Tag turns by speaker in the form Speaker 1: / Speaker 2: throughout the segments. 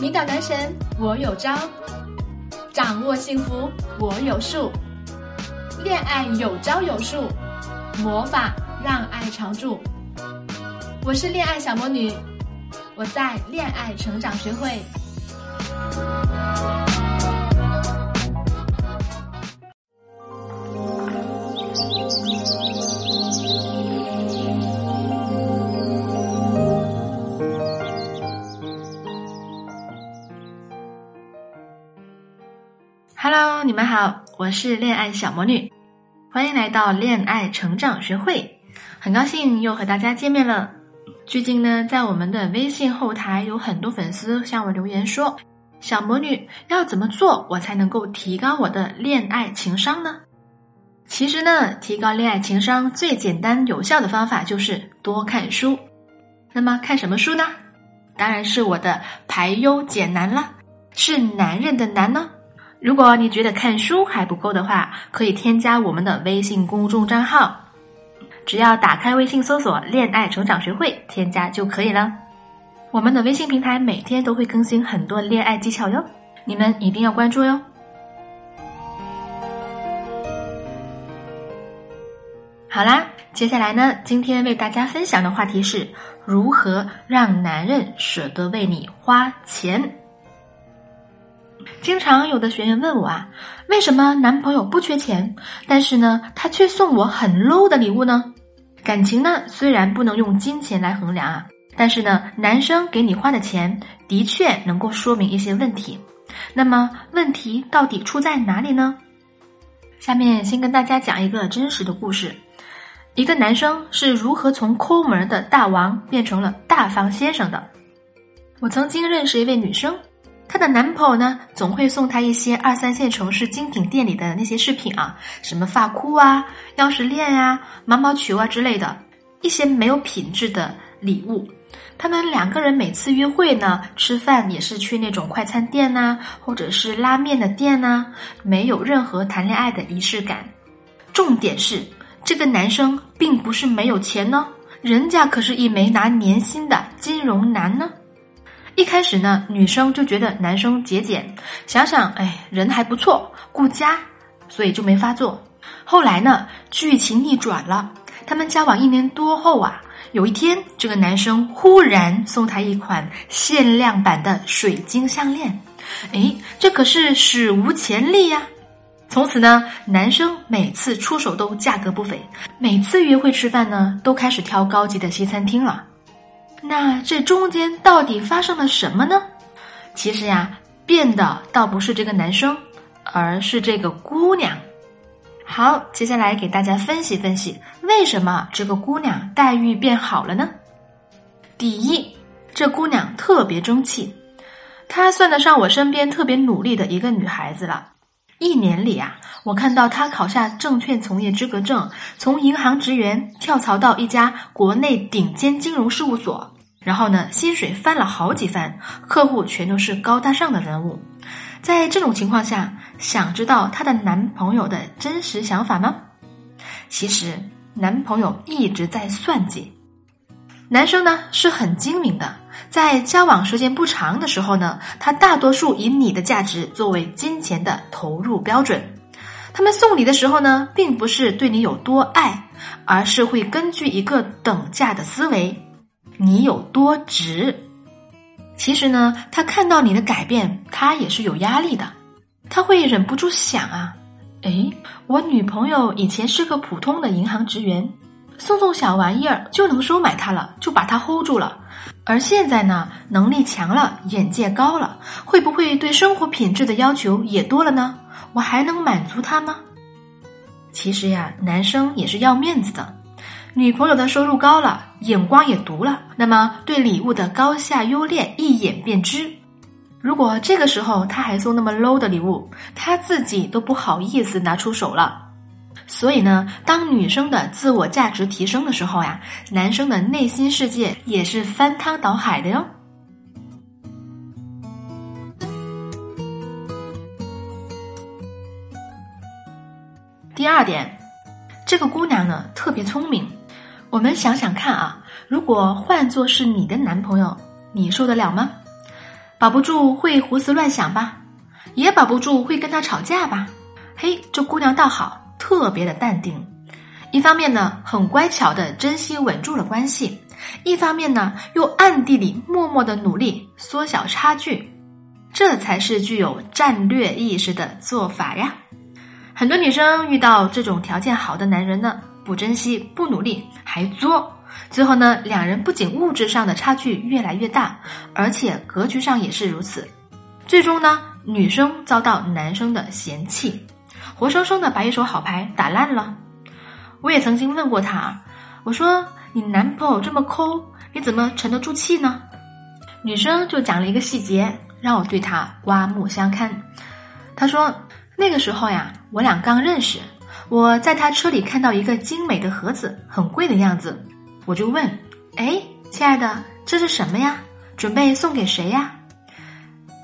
Speaker 1: 迷倒男神我有招，掌握幸福我有数，恋爱有招有数，魔法让爱常驻。我是恋爱小魔女，我在恋爱成长学会。好，我是恋爱小魔女，欢迎来到恋爱成长学会，很高兴又和大家见面了。最近呢，在我们的微信后台有很多粉丝向我留言说，小魔女要怎么做我才能够提高我的恋爱情商呢？其实呢，提高恋爱情商最简单有效的方法就是多看书。那么看什么书呢？当然是我的排忧解难了，是男人的难呢。如果你觉得看书还不够的话，可以添加我们的微信公众账号，只要打开微信搜索“恋爱成长学会”，添加就可以了。我们的微信平台每天都会更新很多恋爱技巧哟，你们一定要关注哟。好啦，接下来呢，今天为大家分享的话题是如何让男人舍得为你花钱。经常有的学员问我啊，为什么男朋友不缺钱，但是呢，他却送我很 low 的礼物呢？感情呢，虽然不能用金钱来衡量啊，但是呢，男生给你花的钱的确能够说明一些问题。那么问题到底出在哪里呢？下面先跟大家讲一个真实的故事：一个男生是如何从抠门的大王变成了大方先生的。我曾经认识一位女生。她的男朋友呢，总会送她一些二三线城市精品店里的那些饰品啊，什么发箍啊、钥匙链啊、毛毛球啊之类的，一些没有品质的礼物。他们两个人每次约会呢，吃饭也是去那种快餐店呐，或者是拉面的店呐，没有任何谈恋爱的仪式感。重点是，这个男生并不是没有钱呢，人家可是一枚拿年薪的金融男呢。一开始呢，女生就觉得男生节俭，想想哎，人还不错，顾家，所以就没发作。后来呢，剧情逆转了，他们交往一年多后啊，有一天，这个男生忽然送她一款限量版的水晶项链，哎，这可是史无前例呀！从此呢，男生每次出手都价格不菲，每次约会吃饭呢，都开始挑高级的西餐厅了。那这中间到底发生了什么呢？其实呀，变的倒不是这个男生，而是这个姑娘。好，接下来给大家分析分析，为什么这个姑娘待遇变好了呢？第一，这姑娘特别争气，她算得上我身边特别努力的一个女孩子了。一年里啊，我看到她考下证券从业资格证，从银行职员跳槽到一家国内顶尖金融事务所。然后呢，薪水翻了好几番，客户全都是高大上的人物。在这种情况下，想知道她的男朋友的真实想法吗？其实，男朋友一直在算计。男生呢是很精明的，在交往时间不长的时候呢，他大多数以你的价值作为金钱的投入标准。他们送礼的时候呢，并不是对你有多爱，而是会根据一个等价的思维。你有多值？其实呢，他看到你的改变，他也是有压力的。他会忍不住想啊，诶，我女朋友以前是个普通的银行职员，送送小玩意儿就能收买她了，就把她 hold 住了。而现在呢，能力强了，眼界高了，会不会对生活品质的要求也多了呢？我还能满足他吗？其实呀，男生也是要面子的。女朋友的收入高了，眼光也毒了，那么对礼物的高下优劣一眼便知。如果这个时候他还送那么 low 的礼物，他自己都不好意思拿出手了。所以呢，当女生的自我价值提升的时候呀，男生的内心世界也是翻汤倒海的哟。第二点，这个姑娘呢特别聪明。我们想想看啊，如果换作是你的男朋友，你受得了吗？保不住会胡思乱想吧，也保不住会跟他吵架吧。嘿，这姑娘倒好，特别的淡定。一方面呢，很乖巧的珍惜稳住了关系；一方面呢，又暗地里默默的努力缩小差距。这才是具有战略意识的做法呀。很多女生遇到这种条件好的男人呢，不珍惜、不努力，还作。最后呢，两人不仅物质上的差距越来越大，而且格局上也是如此。最终呢，女生遭到男生的嫌弃，活生生的把一手好牌打烂了。我也曾经问过他，我说：“你男朋友这么抠，你怎么沉得住气呢？”女生就讲了一个细节，让我对他刮目相看。她说：“那个时候呀，我俩刚认识，我在他车里看到一个精美的盒子，很贵的样子。”我就问，哎，亲爱的，这是什么呀？准备送给谁呀？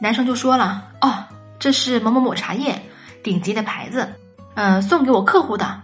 Speaker 1: 男生就说了，哦，这是某某某茶叶，顶级的牌子，嗯，送给我客户的，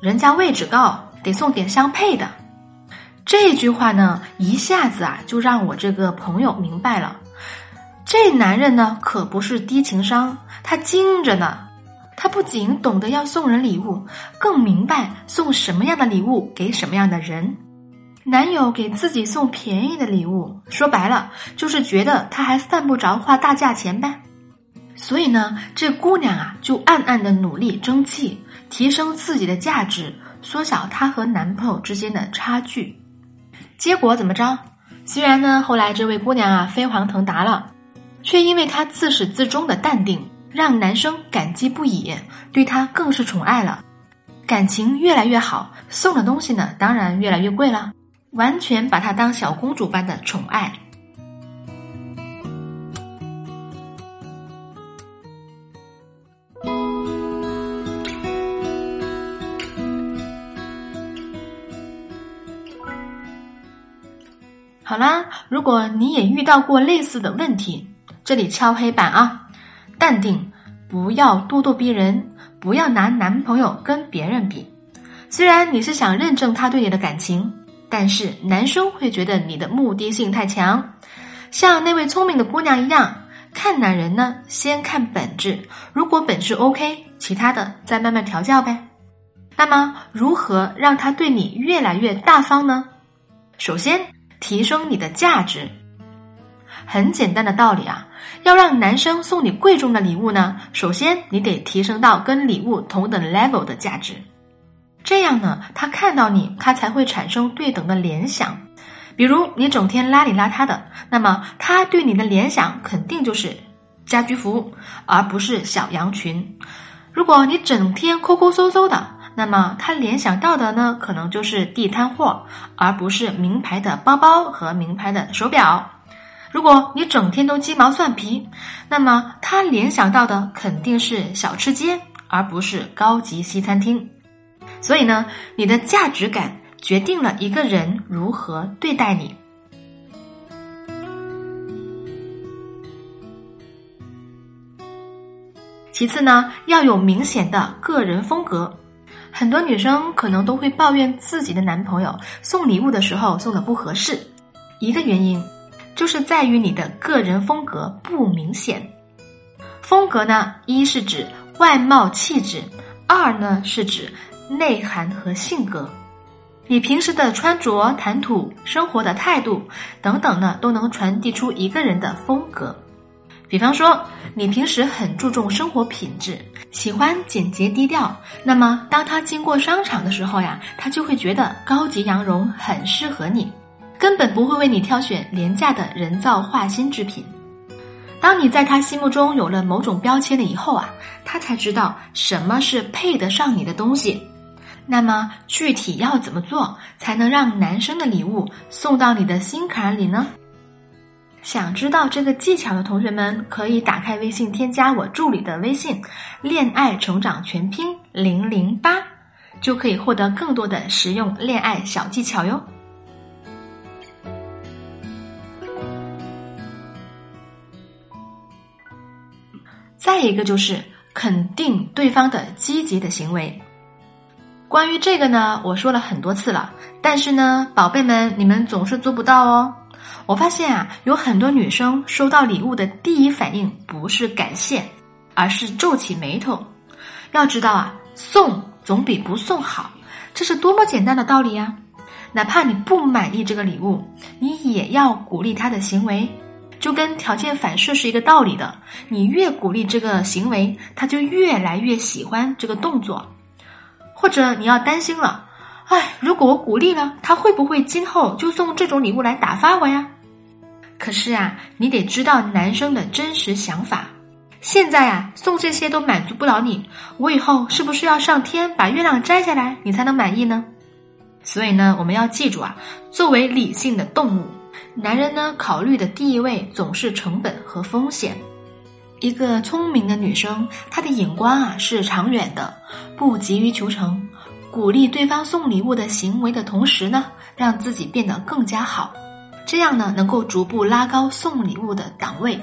Speaker 1: 人家位置高，得送点相配的。这句话呢，一下子啊，就让我这个朋友明白了，这男人呢，可不是低情商，他精着呢。他不仅懂得要送人礼物，更明白送什么样的礼物给什么样的人。男友给自己送便宜的礼物，说白了就是觉得他还犯不着花大价钱呗。所以呢，这姑娘啊就暗暗的努力争气，提升自己的价值，缩小她和男朋友之间的差距。结果怎么着？虽然呢后来这位姑娘啊飞黄腾达了，却因为她自始至终的淡定，让男生感激不已，对她更是宠爱了，感情越来越好，送的东西呢当然越来越贵了。完全把她当小公主般的宠爱。好啦，如果你也遇到过类似的问题，这里敲黑板啊，淡定，不要咄咄逼人，不要拿男朋友跟别人比。虽然你是想认证他对你的感情。但是男生会觉得你的目的性太强，像那位聪明的姑娘一样，看男人呢，先看本质，如果本质 OK，其他的再慢慢调教呗。那么如何让他对你越来越大方呢？首先提升你的价值，很简单的道理啊，要让男生送你贵重的礼物呢，首先你得提升到跟礼物同等 level 的价值。这样呢，他看到你，他才会产生对等的联想。比如你整天邋里邋遢的，那么他对你的联想肯定就是家居服，而不是小羊群。如果你整天抠抠搜搜的，那么他联想到的呢，可能就是地摊货，而不是名牌的包包和名牌的手表。如果你整天都鸡毛蒜皮，那么他联想到的肯定是小吃街，而不是高级西餐厅。所以呢，你的价值感决定了一个人如何对待你。其次呢，要有明显的个人风格。很多女生可能都会抱怨自己的男朋友送礼物的时候送的不合适，一个原因就是在于你的个人风格不明显。风格呢，一是指外貌气质，二呢是指。内涵和性格，你平时的穿着、谈吐、生活的态度等等呢，都能传递出一个人的风格。比方说，你平时很注重生活品质，喜欢简洁低调，那么当他经过商场的时候呀，他就会觉得高级羊绒很适合你，根本不会为你挑选廉价的人造化新制品。当你在他心目中有了某种标签了以后啊，他才知道什么是配得上你的东西。那么具体要怎么做才能让男生的礼物送到你的心坎里呢？想知道这个技巧的同学们，可以打开微信添加我助理的微信“恋爱成长全拼零零八”，就可以获得更多的实用恋爱小技巧哟。再一个就是肯定对方的积极的行为。关于这个呢，我说了很多次了，但是呢，宝贝们，你们总是做不到哦。我发现啊，有很多女生收到礼物的第一反应不是感谢，而是皱起眉头。要知道啊，送总比不送好，这是多么简单的道理呀！哪怕你不满意这个礼物，你也要鼓励他的行为，就跟条件反射是一个道理的。你越鼓励这个行为，他就越来越喜欢这个动作。或者你要担心了，哎，如果我鼓励了，他会不会今后就送这种礼物来打发我呀？可是啊，你得知道男生的真实想法。现在啊，送这些都满足不了你，我以后是不是要上天把月亮摘下来，你才能满意呢？所以呢，我们要记住啊，作为理性的动物，男人呢考虑的第一位总是成本和风险。一个聪明的女生，她的眼光啊是长远的，不急于求成，鼓励对方送礼物的行为的同时呢，让自己变得更加好。这样呢，能够逐步拉高送礼物的档位。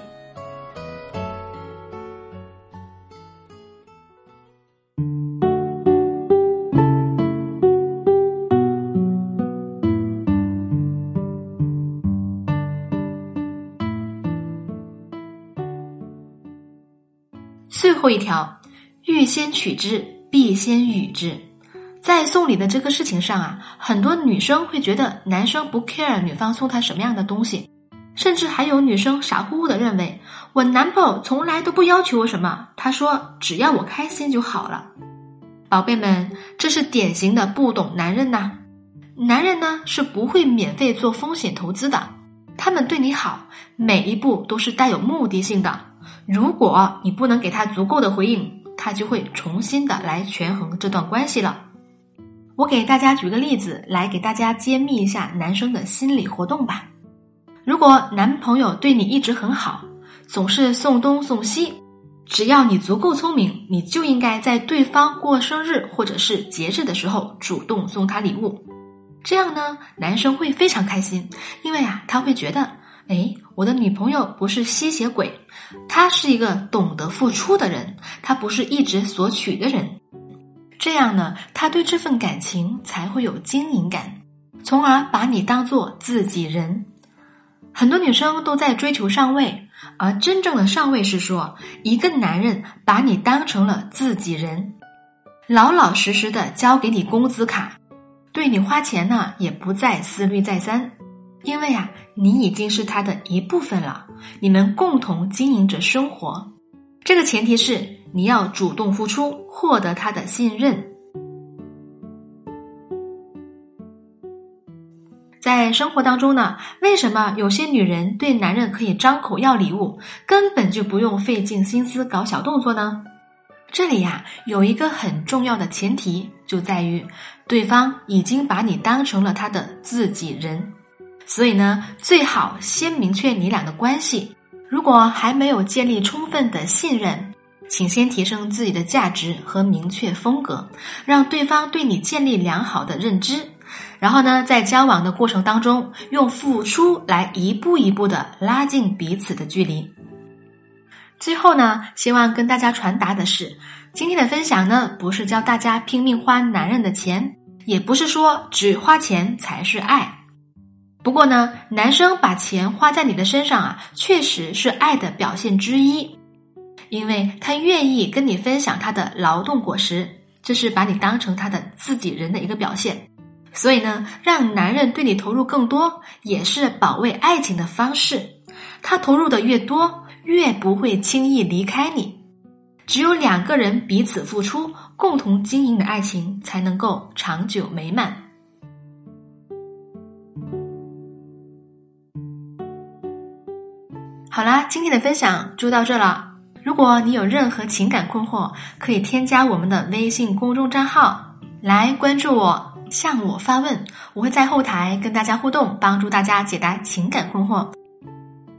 Speaker 1: 后一条，欲先取之，必先予之。在送礼的这个事情上啊，很多女生会觉得男生不 care 女方送他什么样的东西，甚至还有女生傻乎乎的认为我男朋友从来都不要求我什么，他说只要我开心就好了。宝贝们，这是典型的不懂男人呐！男人呢是不会免费做风险投资的，他们对你好，每一步都是带有目的性的。如果你不能给他足够的回应，他就会重新的来权衡这段关系了。我给大家举个例子，来给大家揭秘一下男生的心理活动吧。如果男朋友对你一直很好，总是送东送西，只要你足够聪明，你就应该在对方过生日或者是节日的时候主动送他礼物。这样呢，男生会非常开心，因为啊，他会觉得，哎，我的女朋友不是吸血鬼，他是一个懂得付出的人，他不是一直索取的人。这样呢，他对这份感情才会有经营感，从而把你当做自己人。很多女生都在追求上位，而真正的上位是说，一个男人把你当成了自己人，老老实实的交给你工资卡，对你花钱呢也不再思虑再三，因为啊，你已经是他的一部分了，你们共同经营着生活。这个前提是。你要主动付出，获得他的信任。在生活当中呢，为什么有些女人对男人可以张口要礼物，根本就不用费尽心思搞小动作呢？这里呀，有一个很重要的前提，就在于对方已经把你当成了他的自己人。所以呢，最好先明确你俩的关系。如果还没有建立充分的信任，请先提升自己的价值和明确风格，让对方对你建立良好的认知。然后呢，在交往的过程当中，用付出来一步一步的拉近彼此的距离。最后呢，希望跟大家传达的是，今天的分享呢，不是教大家拼命花男人的钱，也不是说只花钱才是爱。不过呢，男生把钱花在你的身上啊，确实是爱的表现之一。因为他愿意跟你分享他的劳动果实，这是把你当成他的自己人的一个表现。所以呢，让男人对你投入更多，也是保卫爱情的方式。他投入的越多，越不会轻易离开你。只有两个人彼此付出，共同经营的爱情才能够长久美满。好啦，今天的分享就到这了。如果你有任何情感困惑，可以添加我们的微信公众账号来关注我，向我发问，我会在后台跟大家互动，帮助大家解答情感困惑。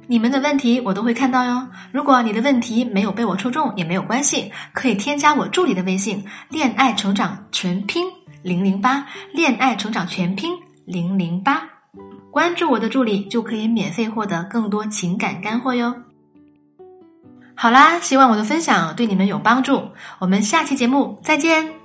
Speaker 1: 你们的问题我都会看到哟。如果你的问题没有被我抽中也没有关系，可以添加我助理的微信“恋爱成长全拼零零八”，恋爱成长全拼零零八，关注我的助理就可以免费获得更多情感干货哟。好啦，希望我的分享对你们有帮助。我们下期节目再见。